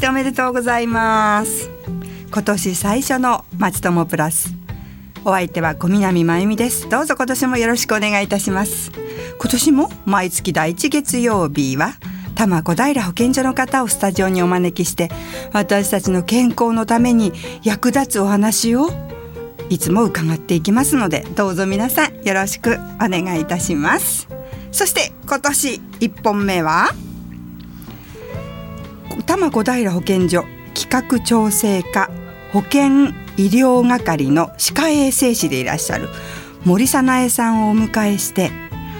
しておめでとうございます。今年最初のまちともプラス。お相手は小南真由美です。どうぞ今年もよろしくお願いいたします。今年も毎月第一月曜日は多摩小平保健所の方をスタジオにお招きして私たちの健康のために役立つお話をいつも伺っていきますのでどうぞ皆さんよろしくお願いいたします。そして今年1本目は多摩小平保健所企画調整課保健医療係の歯科衛生士でいらっしゃる森早苗さんをお迎えして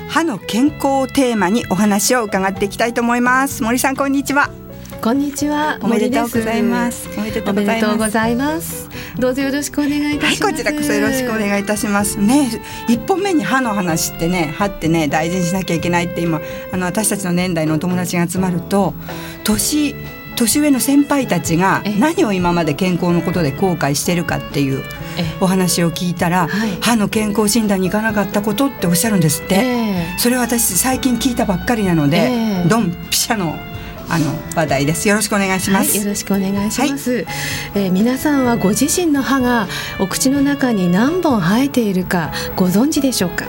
歯の健康をテーマにお話を伺っていきたいと思います。森さんこんにちは。こんにちは。おめでとうございます。おめでとうございます。どうぞよろしくお願いいたします、はい、こちらこそよろしくお願いいたします。ね一本目に歯の話ってね歯ってね大事にしなきゃいけないって今あの私たちの年代のお友達が集まると年年上の先輩たちが何を今まで健康のことで後悔してるかっていうお話を聞いたら、歯の健康診断に行かなかったことっておっしゃるんですって、それは私最近聞いたばっかりなので、ドンピシャのあの話題です。よろしくお願いします。はい、よろしくお願いします、はい、えー、皆さんはご自身の歯がお口の中に何本生えているかご存知でしょうか？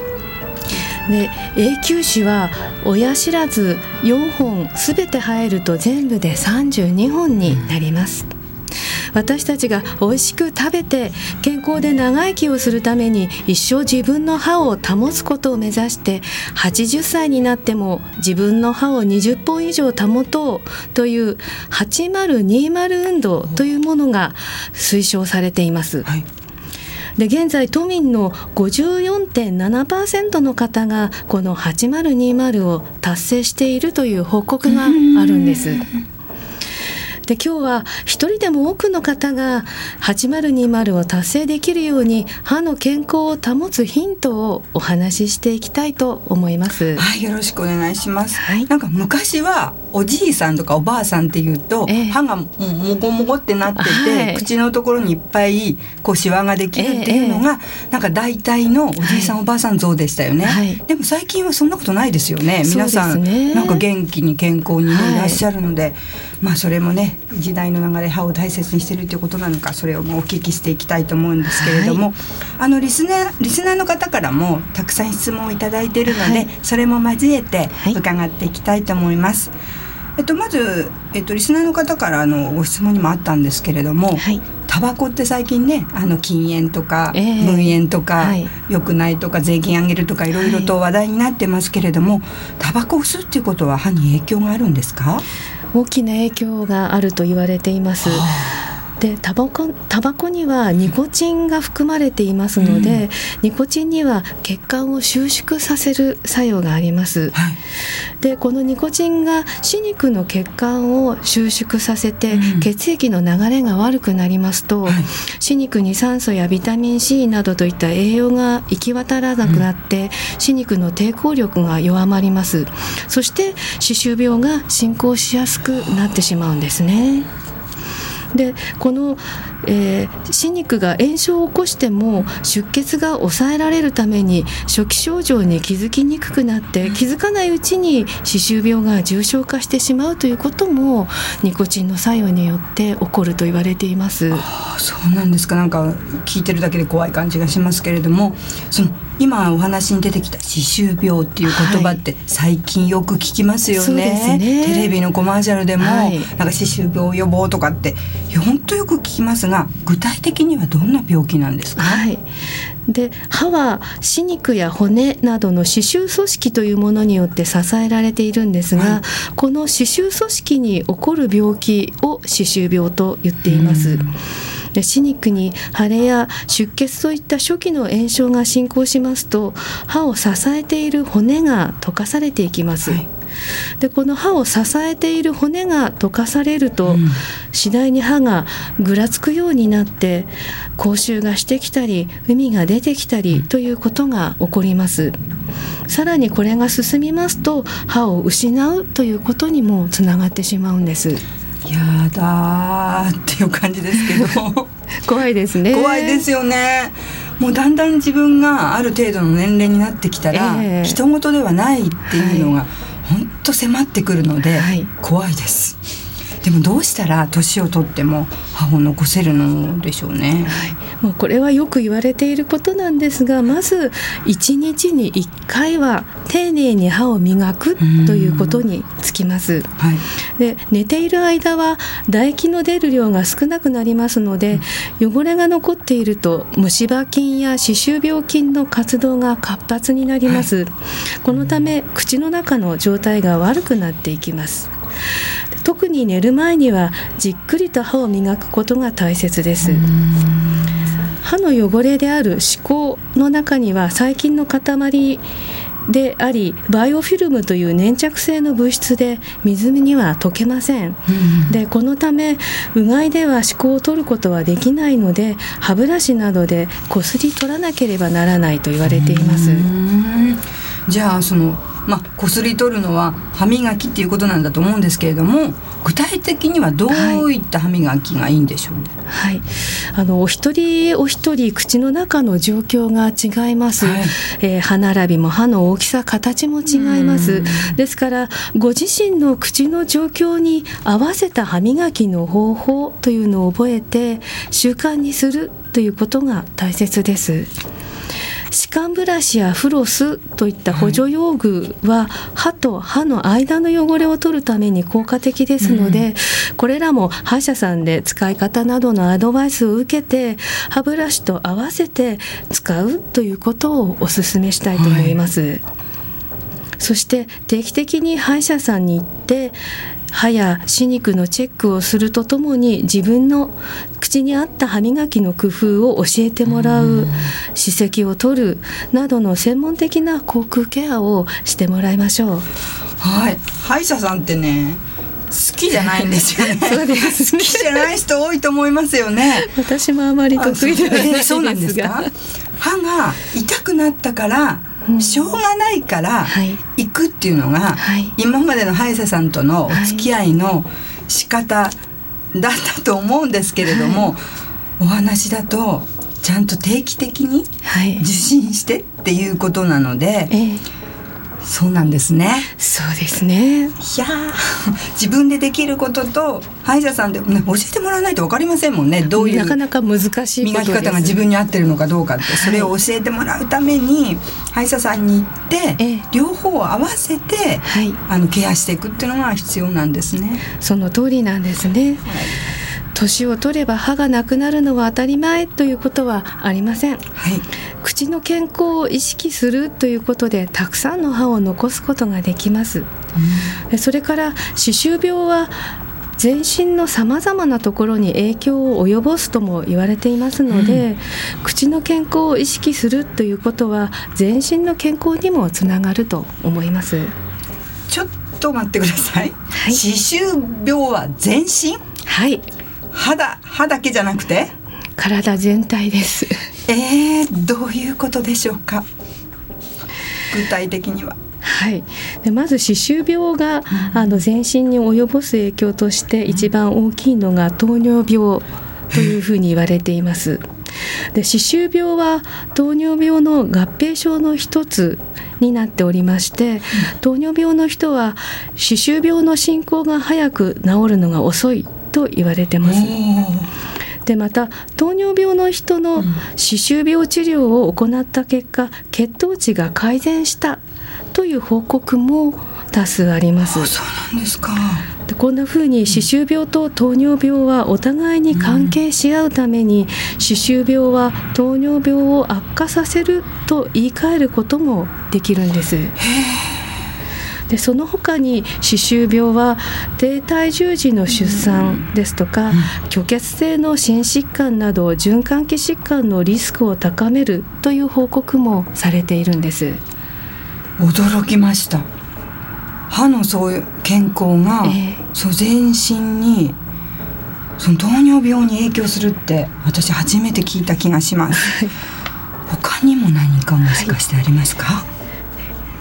で永久歯は親知らず4本すべて生えると全部で32本になります。私たちが美味しく食べて健康で長生きをするために一生自分の歯を保つことを目指して80歳になっても自分の歯を20本以上保とうという8020運動というものが推奨されています。はいで現在都民の54.7%の方がこの8020を達成しているという報告があるんです。で今日は一人でも多くの方が8020を達成できるように歯の健康を保つヒントをお話ししていきたいと思います。はい、よろしくお願いします。はい、なんか昔はおじいさんとかおばあさんっていうと、えー、歯がももごもごってなってて、はい、口のところにいっぱいこうシワができるっていうのが、えー、なんか大体のおじいさん、はい、おばあさん像でしたよね、はい、でも最近はそんなことないですよね。皆さん、ね、なんか元気に健康に、ね、いらっしゃるので、まあそれもね時代の流れ歯を大切にしてるということなのかそれをもお聞きしていきたいと思うんですけれども、あのリスナーリスナーの方からもたくさん質問を頂いているので、それも交えて伺っていきたいと思います。えっと、まず、えっと、リスナーの方からのご質問にもあったんですけれども、はい、タバコって最近ねあの禁煙とか、えー、分煙とか、はい、良くないとか税金上げるとかいろいろと話題になってますけれども、はい、タバコを吸うっていうことは歯に影響があるんですか？大きな影響があると言われています。でタバコタバコにはニコチンが含まれていますので、うん、ニコチンには血管を収縮させる作用があります、はい、でこのニコチンが歯肉の血管を収縮させて、うん、血液の流れが悪くなりますと、はい、歯肉に酸素やビタミン C などといった栄養が行き渡らなくなって、うん、歯肉の抵抗力が弱まります。そして歯周病が進行しやすくなってしまうんですね。でこの、えー、歯肉が炎症を起こしても出血が抑えられるために初期症状に気づきにくくなって気づかないうちに歯周病が重症化してしまうということもニコチンの作用によって起こると言われています。あそうなんです。かなんか聞いてるだけで怖い感じがしますけれどもその今お話に出てきた歯周病っていう言葉って最近よく聞きますよね。はいね、テレビのコマーシャルでも、はい、なんか歯周病予防とかって本当よく聞きますが具体的にはどんな病気なんですか、はい、で歯は歯肉や骨などの歯周組織というものによって支えられているんですが、はい、この歯周組織に起こる病気を歯周病と言っています。うんで歯肉に腫れや出血といった初期の炎症が進行しますと歯を支えている骨が溶かされていきます。はいでこの歯を支えている骨が溶かされると、うん、次第に歯がぐらつくようになって口臭がしてきたり海が出てきたりということが起こります。さらにこれが進みますと歯を失うということにもつながってしまうんです。やだっていう感じですけど。怖いですね。怖いですよね。もうだんだん自分がある程度の年齢になってきたら、えー、人事ではないっていうのが本当迫ってくるので、はい、怖いですでもどうしたら年を取っても歯を残せるのでしょうね、はい、もうこれはよく言われていることなんですがまず1日に1回は丁寧に歯を磨くということにつきます、はい、で寝ている間は唾液の出る量が少なくなりますので、汚れが残っていると虫歯菌や歯周病菌の活動が活発になります、はい、このため口の中の状態が悪くなっていきます特に寝る前にはじっくりと歯を磨くことが大切です。歯の汚れである歯垢の中には細菌の塊でありバイオフィルムという粘着性の物質で水には溶けません、うん、でこのためうがいでは歯垢を取ることはできないので歯ブラシなどでこすり取らなければならないと言われています。じゃあそのまあ、こすり取るのは歯磨きっていうことなんだと思うんですけれども具体的にはどういった歯磨きがいいんでしょう、はい、あのお一人お一人口の中の状況が違います、はい、えー、歯並びも歯の大きさ形も違います。ですからご自身の口の状況に合わせた歯磨きの方法というのを覚えて習慣にするということが大切です。歯間ブラシやフロスといった補助用具は歯と歯の間の汚れを取るために効果的ですので、うん、これらも歯医者さんで使い方などのアドバイスを受けて歯ブラシと合わせて使うということをお勧めしたいと思います。はいそして定期的に歯医者さんに行って歯や歯肉のチェックをするとともに自分の口に合った歯磨きの工夫を教えてもらう歯石を取るなどの専門的な口腔ケアをしてもらいましょう。はい、歯医者さんってね好きじゃないんですよね。そうです、ね、好きじゃない人多いと思いますよね。私もあまり得意ではないですが。そうなんですか？歯が痛くなったからしょうがないから行くっていうのが、はい、今までの歯医者さんとのお付き合いの仕方だったと思うんですけれども、はい、お話だとちゃんと定期的に受診してっていうことなので。えーそうなんですね。そうですね。いや自分でできることと歯医者さんで、ね、教えてもらわないとわかりませんもんね。どういうなかなか難しい磨き方が自分に合ってるのかどうかって、はい、それを教えてもらうために歯医者さんに行って、ええ、両方を合わせて、はい、あのケアしていくっていうのが必要なんですね。その通りなんですね。はい年を取れば歯がなくなるのは当たり前ということはありません、はい、口の健康を意識するということでたくさんの歯を残すことができます、うん、それから歯周病は全身のさまざまなところに影響を及ぼすとも言われていますので、うん、口の健康を意識するということは全身の健康にもつながると思います。ちょっと待ってください、はい、歯周病は全身？はい肌歯だけじゃなくて？体全体です。えー、どういうことでしょうか？具体的には。はい、でまず歯周病が、あの全身に及ぼす影響として一番大きいのが糖尿病というふうに言われています。で歯周病は糖尿病の合併症の一つになっておりまして、糖尿病の人は歯周病の進行が早く治るのが遅いと言われてます。でまた糖尿病の人の歯周病治療を行った結果血糖値が改善したという報告も多数あります。そうなんですかでこんなふうに歯周病と糖尿病はお互いに関係し合うために、歯周病は糖尿病を悪化させると言い換えることもできるんです。でその他に歯周病は低体重時の出産ですとか、虚血性の心疾患など循環器疾患のリスクを高めるという報告もされているんです。驚きました。歯のそういう健康が、えー、そう全身にその糖尿病に影響するって私初めて聞いた気がします、他にも何かもしかしてありますか、はい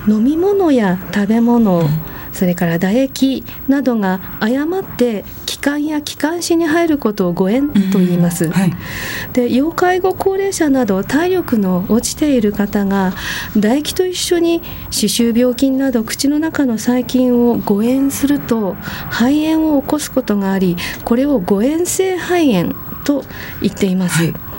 飲み物や食べ物、それから唾液などが誤って気管や気管支に入ることを誤嚥と言います、うん。はい、で要介護高齢者など体力の落ちている方が唾液と一緒に歯周病菌など口の中の細菌を誤嚥すると肺炎を起こすことがありこれを誤嚥性肺炎と言っています、はい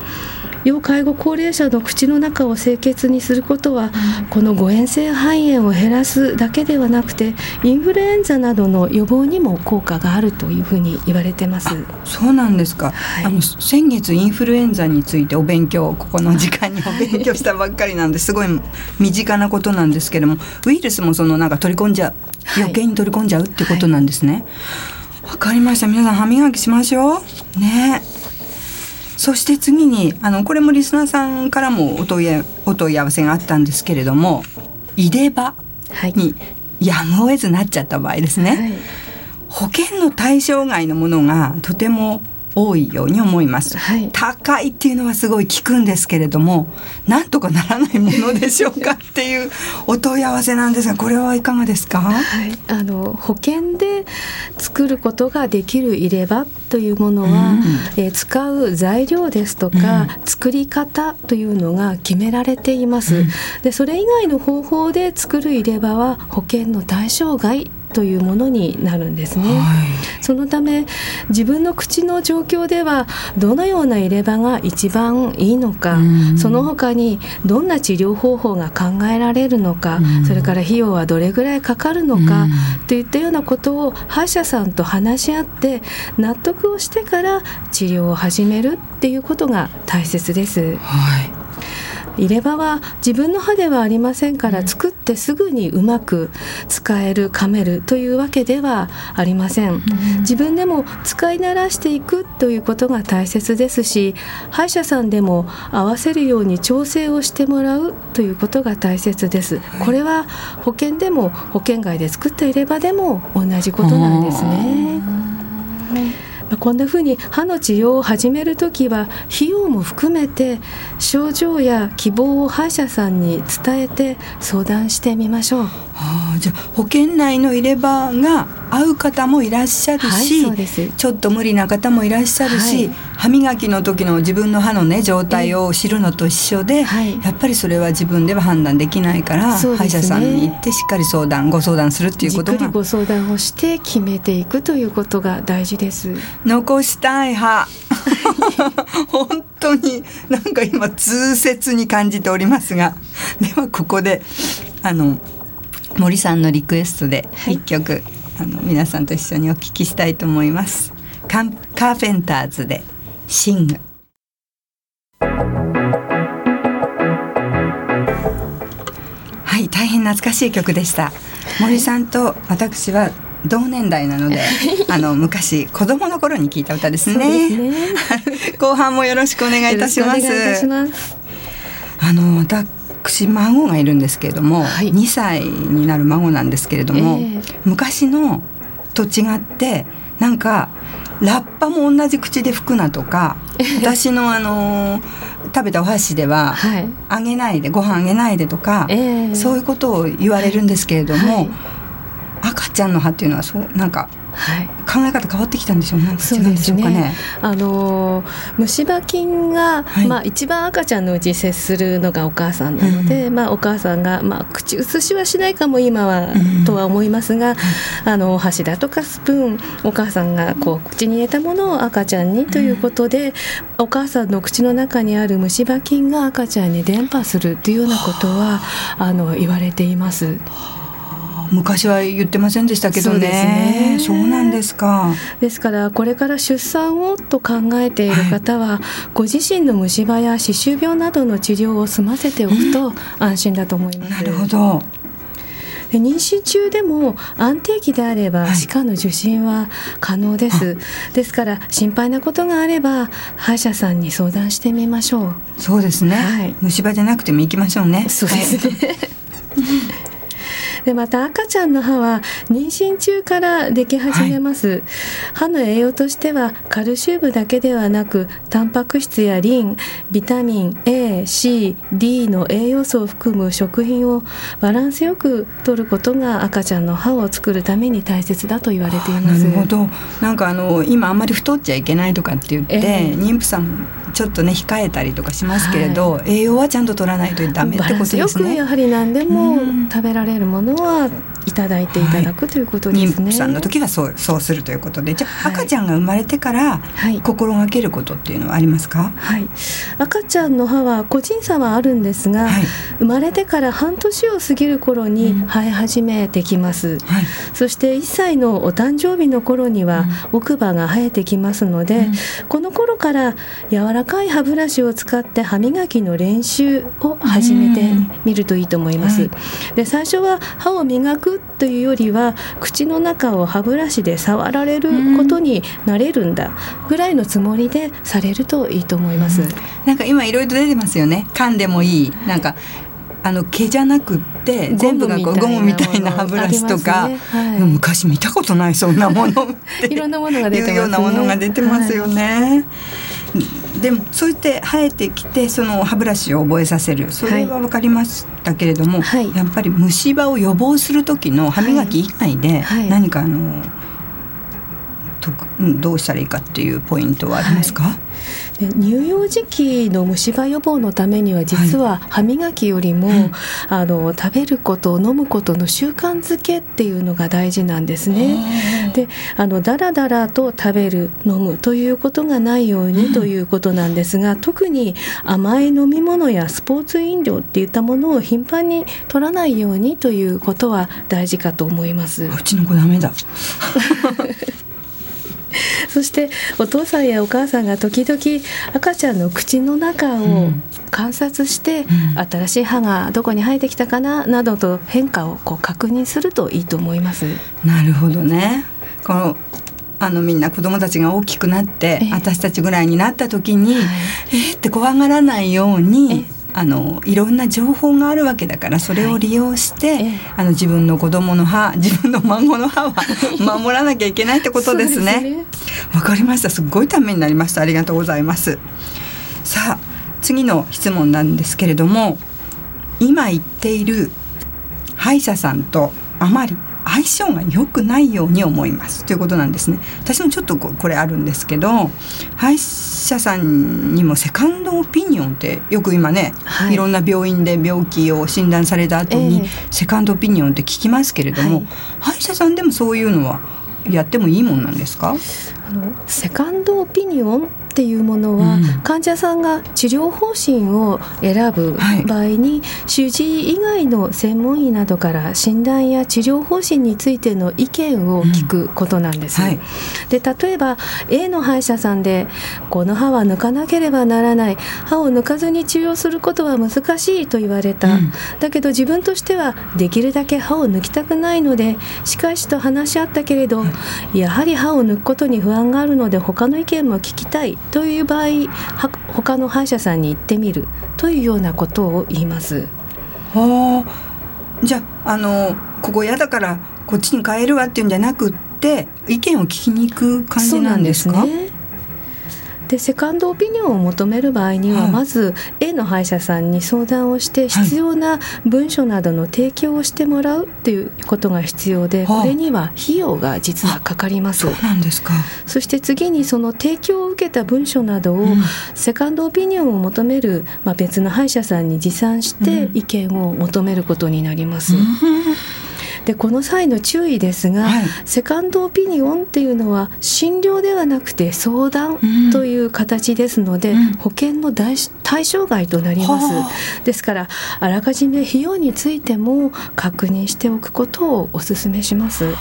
要介護高齢者の口の中を清潔にすることは、この誤嚥性肺炎を減らすだけではなくてインフルエンザなどの予防にも効果があるというふうに言われてます。そうなんですか、はい、あの先月インフルエンザについてお勉強ここの時間にお勉強したばっかりなんで すごい身近なことなんですけれどもウイルスもそのなんか取り込んじゃう余計に取り込んじゃうってことなんですね。わ、はい、かりました。皆さん歯磨きしましょう。ねそして次にあのこれもリスナーさんからもお問いお問い合わせがあったんですけれども入れ歯にやむを得ずなっちゃった場合ですね、はい、保険の対象外のものがとても多いように思います、はい、高いっていうのはすごい聞くんですけれどもなんとかならないものでしょうかっていうお問い合わせなんですがこれはいかがですか、はい、あの保険で作ることができる入れ歯というものは、うん、えー、使う材料ですとか、うん、作り方というのが決められています、うん、でそれ以外の方法で作る入れ歯は保険の対象外というものになるんですね、はい、そのため自分の口の状況ではどのような入れ歯が一番いいのか、その他にどんな治療方法が考えられるのか、それから費用はどれぐらいかかるのか、といったようなことを歯医者さんと話し合って納得をしてから治療を始めるっていうことが大切です。はい入れ歯は自分の歯ではありませんから作ってすぐにうまく使える噛めるというわけではありません。自分でも使い慣らしていくということが大切ですし歯医者さんでも合わせるように調整をしてもらうということが大切です。これは保険でも保険外で作った入れ歯でも同じことなんですね。こんなふうに歯の治療を始める時は費用も含めて症状や希望を歯医者さんに伝えて相談してみましょう。はあ、じゃあ保険内の入れ歯が合う方もいらっしゃるし、はい、ちょっと無理な方もいらっしゃるし、はい、歯磨きの時の自分の歯のね状態を知るのと一緒で、はい、やっぱりそれは自分では判断できないから、ね、歯医者さんに行ってしっかり相談ご相談するっていうことがご相談をして決めていくということが大事です。残したい歯。本当になんか今痛切に感じておりますがではここであの森さんのリクエストで一曲、はい、あの皆さんと一緒にお聞きしたいと思います。カーフェンターズでシング。はい大変懐かしい曲でした。森さんと私は同年代なのであの昔子供の頃に聞いた歌ですね、ね、後半もよろしくお願いいたします。あの私孫がいるんですけれども、はい、2歳になる孫なんですけれども、えー、昔のと違ってなんかラッパも同じ口で吹くなとか私のあの食べたお箸では、はい、あげないでご飯あげないでとか、えー、そういうことを言われるんですけれども、はい、赤ちゃんの歯っていうのはそうなんかはい、考え方変わってきたんでしょうね。そうですね。ねあの虫歯菌が、はい、まあ一番赤ちゃんのうち接するのがお母さんなので、うん、まあお母さんがまあ口移しはしないかも今は、うん、とは思いますが、あの箸だとかスプーンお母さんがこう口に入れたものを赤ちゃんにということで、うん、お母さんの口の中にある虫歯菌が赤ちゃんに伝播するというようなことはあの言われています。昔は言ってませんでしたけどね。そう、ね、なんですか。ですからこれから出産をと考えている方は、はい、ご自身の虫歯や歯周病などの治療を済ませておくと安心だと思います。なるほど。で妊娠中でも安定期であれば歯科の受診は可能です、はい、ですから心配なことがあれば歯医者さんに相談してみましょう。そうですね、はい、虫歯じゃなくても行きましょうね。そうですね、はい でまた赤ちゃんの歯は妊娠中からでき始めます、はい、歯の栄養としてはカルシウムだけではなくタンパク質やリンビタミン ACD の栄養素を含む食品をバランスよく取ることが赤ちゃんの歯を作るために大切だと言われています。なるほど。なんかあの今あんまり太っちゃいけないとかって言って、えー、妊婦さんちょっとね控えたりとかしますけれど、はい、栄養はちゃんと取らないとダメってことですね。よくやはり何でも食べられるものはいただいていただく、はい、ということですね。妊婦さんの時はそうそうするということで、じゃあ、赤ちゃんが生まれてから心がけることっていうのはありますか？はい、赤ちゃんの歯は個人差はあるんですが、はい、生まれてから半年を過ぎる頃に生え始めてきます。うんはい、そして1歳のお誕生日の頃には奥歯が生えてきますので、うん、この頃から柔らかい歯ブラシを使って歯磨きの練習を始めてみるといいと思います。で最初は歯を磨くというよりは口の中を歯ブラシで触られることになれるんだぐらいのつもりでされるといいと思います。なんか今いろいろ出てますよね。噛んでもいい。なんかあの毛じゃなくって全部がこうゴムみたいな歯ブラシとか、ねはい、昔見たことないそんなもの いろんなものが出てます、ね、ようなものが出てますよね。はいでもそうやって生えてきてその歯ブラシを覚えさせる。それは分かりましたけれども、はい、やっぱり虫歯を予防する時の歯磨き以外で何かあの、とどうしたらいいかっていうポイントはありますか、はい乳幼児期の虫歯予防のためには実は歯磨きよりも、はい、あの食べること飲むことの習慣づけっていうのが大事なんですね。であのだらだらと食べる飲むということがないようにということなんですが、うん、特に甘い飲み物やスポーツ飲料っていったものを頻繁に取らないようにということは大事かと思います。うちの子ダメだ そしてお父さんやお母さんが時々赤ちゃんの口の中を観察して、うん、新しい歯がどこに生えてきたかななどと変化をこう確認するといいと思います。なるほどね。このあのみんな子供たちが大きくなって私たちぐらいになった時に、はい、えー、って怖がらないようにあのいろんな情報があるわけだからそれを利用して、はい、あの自分の子供の歯 自分の孫の歯は 守らなきゃいけないってことですね。わ、ね、かりました。すごいためになりました。ありがとうございます。さあ次の質問なんですけれども今言っている歯医者さんとあまり相性が良くないように思います。ということなんですね。私もちょっとこれあるんですけど歯医者さんにもセカンドオピニオンってよく今ね、はい、いろんな病院で病気を診断された後に、セカンドオピニオンって聞きますけれども、はい、歯医者さんでもそういうのはやってもいいもんなんですか？あのセカンドオピニオンっていうものは、うん、患者さんが治療方針を選ぶ場合に、はい、主治医以外の専門医などから診断や治療方針についての意見を聞くことなんです。うんはい、で例えば A の歯医者さんでこの歯は抜かなければならない。歯を抜かずに治療することは難しいと言われた、うん、だけど自分としてはできるだけ歯を抜きたくないので歯科医師と話し合ったけれど、やはり歯を抜くことに不安があるので他の意見も聞きたいという場合他の歯医者さんに行ってみるというようなことを言います。はあ、じゃあのここ嫌だからこっちに変えるわっていうんじゃなくって意見を聞きに行く感じなんですか？でセカンドオピニオンを求める場合には、はい、まず A の歯医者さんに相談をして必要な文書などの提供をしてもらうっていうことが必要で、はい、これには費用が実はかかります。そうなんですか。そして次にその提供を受けた文書などを、セカンドオピニオンを求める、まあ、別の歯医者さんに持参して意見を求めることになります。うんでこの際の注意ですが、はい、セカンドオピニオンっていうのは診療ではなくて相談という形ですので、うん、保険の対象外となります、ですからあらかじめ費用についても確認しておくことをお勧めします。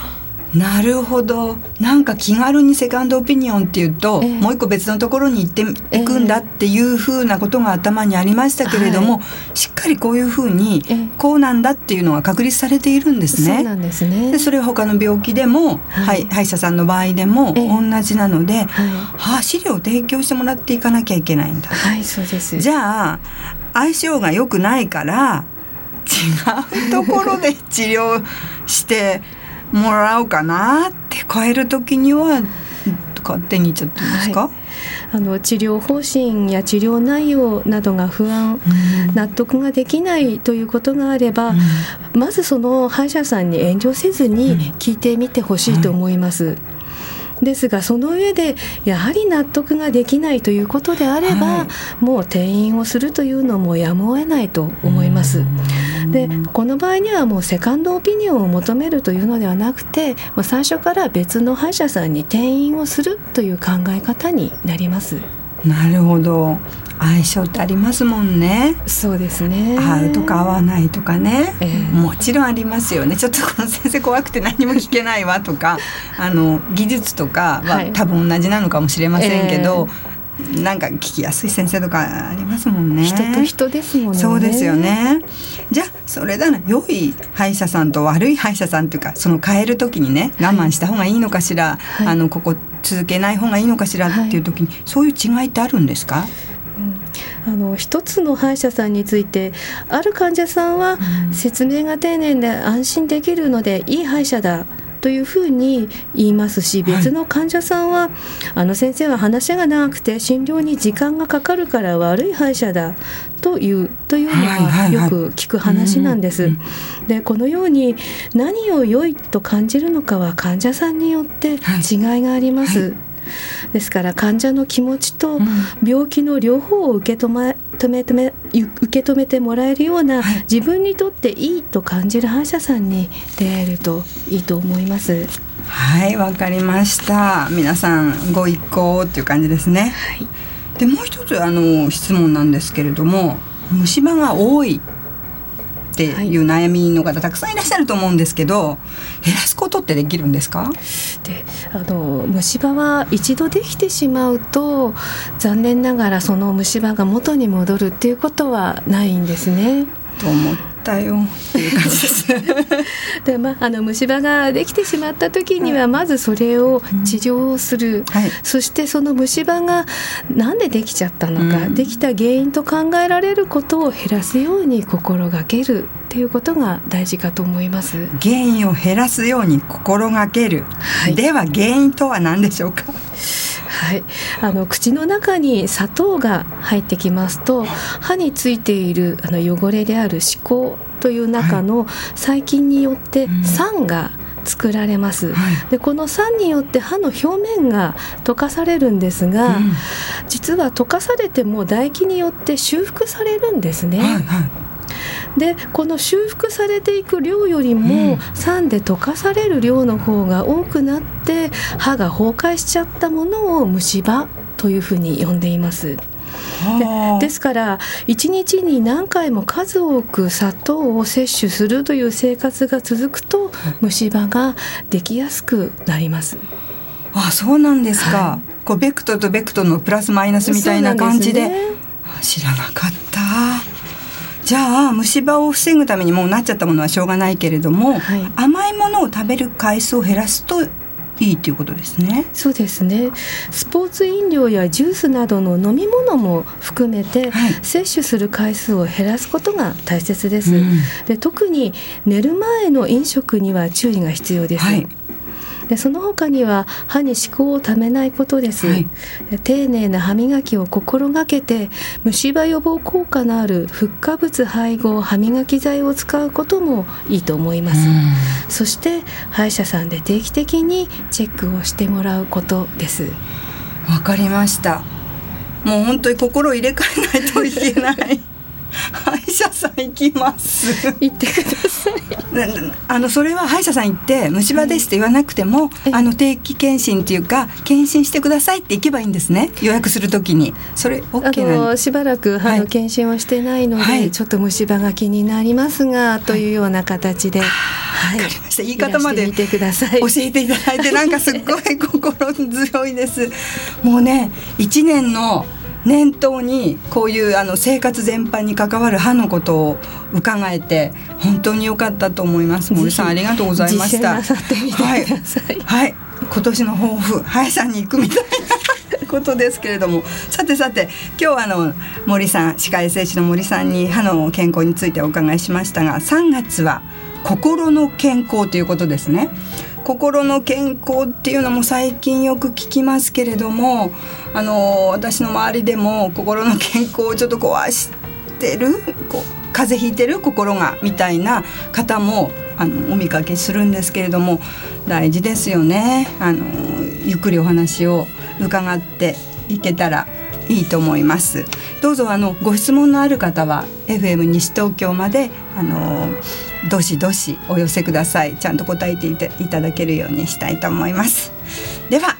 なるほど。なんか気軽にセカンドオピニオンっていうと、えー、もう一個別のところに行っていくんだっていうふうなことが頭にありましたけれども、えー、しっかりこういうふうにこうなんだっていうのが確立されているんですね。そうなんですね。でそれは他の病気でも、はい、歯医者さんの場合でも同じなので、えー、はあ、資料を提供してもらっていかなきゃいけないんだ。はいそうです。じゃあ相性が良くないから治うところで治療してもらおうかなって変える時には勝手に言っちゃってんですか、はい。あの治療方針や治療内容などが不安、うん、納得ができないということがあれば、うん、まずその歯医者さんに遠慮せずに聞いてみてほしいと思います。うんですがその上でやはり納得ができないということであれば、はい、もう転院をするというのもやむを得ないと思います。でこの場合にはもうセカンドオピニオンを求めるというのではなくて最初から別の歯医者さんに転院をするという考え方になります。なるほど。相性ってありますもんね。そうですね。合うとか合わないとかね、えー、もちろんありますよね。ちょっとこの先生怖くて何も聞けないわとかあの技術とかは多分同じなのかもしれませんけど、えー、なんか聞きやすい先生とかありますもんね。人と人ですもんね。そうですよね。じゃあそれだな良い歯医者さんと悪い歯医者さんっていうかその変える時にね我慢した方がいいのかしら、はい、あのここ続けない方がいいのかしらっていう時に、はい、そういう違いってあるんですか？あの一つの歯医者さんについてある患者さんは説明が丁寧で安心できるのでいい歯医者だというふうに言いますし別の患者さんは、はい、あの先生は話が長くて診療に時間がかかるから悪い歯医者だというというのはよく聞く話なんです。でこのように何を良いと感じるのかは患者さんによって違いがあります。はい。はいですから患者の気持ちと病気の両方を受け止め止め止め受け止めてもらえるような、はい、自分にとっていいと感じる歯医者さんに出会えるといいと思います。はいわかりました皆さんご一行っていう感じですね。はい、でもう一つあの質問なんですけれども虫歯が多いっていう悩みの方たくさんいらっしゃると思うんですけど減らすことってできるんですか？であの虫歯は一度できてしまうと残念ながらその虫歯が元に戻るっていうことはないんですね。と思ったよ。っていう感じです。でまああの虫歯ができてしまった時にはまずそれを治療する、はい、そしてその虫歯がなんでできちゃったのか、うん、できた原因と考えられることを減らすように心がけるっていうことが大事かと思います。原因を減らすように心がける、はい、では原因とは何でしょうか？はい、あの口の中に砂糖が入ってきますと歯についているあの汚れである歯垢という中の細菌によって酸が作られます、はい、でこの酸によって歯の表面が溶かされるんですが、うん、実は溶かされても唾液によって修復されるんですね。はいはいでこの修復されていく量よりも、酸で溶かされる量の方が多くなって歯が崩壊しちゃったものを虫歯というふうに呼んでいます。でですから1日に何回も数多く砂糖を摂取するという生活が続くと虫歯ができやすくなります。あそうなんですか、はい、こうベクトルとベクトルのプラスマイナスみたいな感じで、ね、知らなかったじゃあ虫歯を防ぐためにもうなっちゃったものはしょうがないけれども、はい、甘いものを食べる回数を減らすといいということですね。そうですね。スポーツ飲料やジュースなどの飲み物も含めて、はい、摂取する回数を減らすことが大切です。うん、で特に寝る前の飲食には注意が必要です。はいでその他には歯に歯垢をためないことです、はい、丁寧な歯磨きを心がけて虫歯予防効果のあるフッ化物配合歯磨き剤を使うこともいいと思います、そして歯医者さんで定期的にチェックをしてもらうことです。わかりました。もう本当に心を入れ替えないといけない歯医者さん行きます。行ってください。あのそれは歯医者さん行って虫歯ですって言わなくても、はい、あの定期検診っていうか検診してくださいって行けばいいんですね。予約するときに。それ OK なのしばらく歯の検診をしてないので、はい、ちょっと虫歯が気になりますが、というような形で、はい、かりました。言い方まで教えていただいてなんかすっごい心強いです。もうね1年の念頭にこういうあの生活全般に関わる歯のことを伺えて本当に良かったと思います。森さんありがとうございましたはい、はい、今年の抱負歯医者に行くみたいなことですけれども。さてさて今日はあの森さん歯科衛生士の森さんに歯の健康についてお伺いしましたが3月は心の健康ということですね。心の健康っていうのも最近よく聞きますけれどもあの私の周りでも心の健康をちょっと壊してるこう風邪ひいてる心がみたいな方もあのお見かけするんですけれども大事ですよね。あのゆっくりお話を伺っていけたらいいと思います。どうぞあのご質問のある方は FM 西東京まであのどしどしお寄せください。ちゃんと答えていただけるようにしたいと思います。では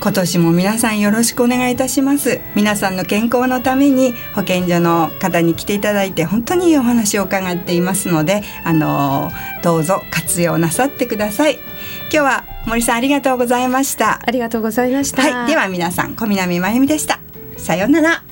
今年も皆さんよろしくお願いいたします。皆さんの健康のために保健所の方に来ていただいて本当にいいお話を伺っていますのであのどうぞ活用なさってください。今日は森さんありがとうございました。ありがとうございました、はい、では皆さん小南真由美でした。さようなら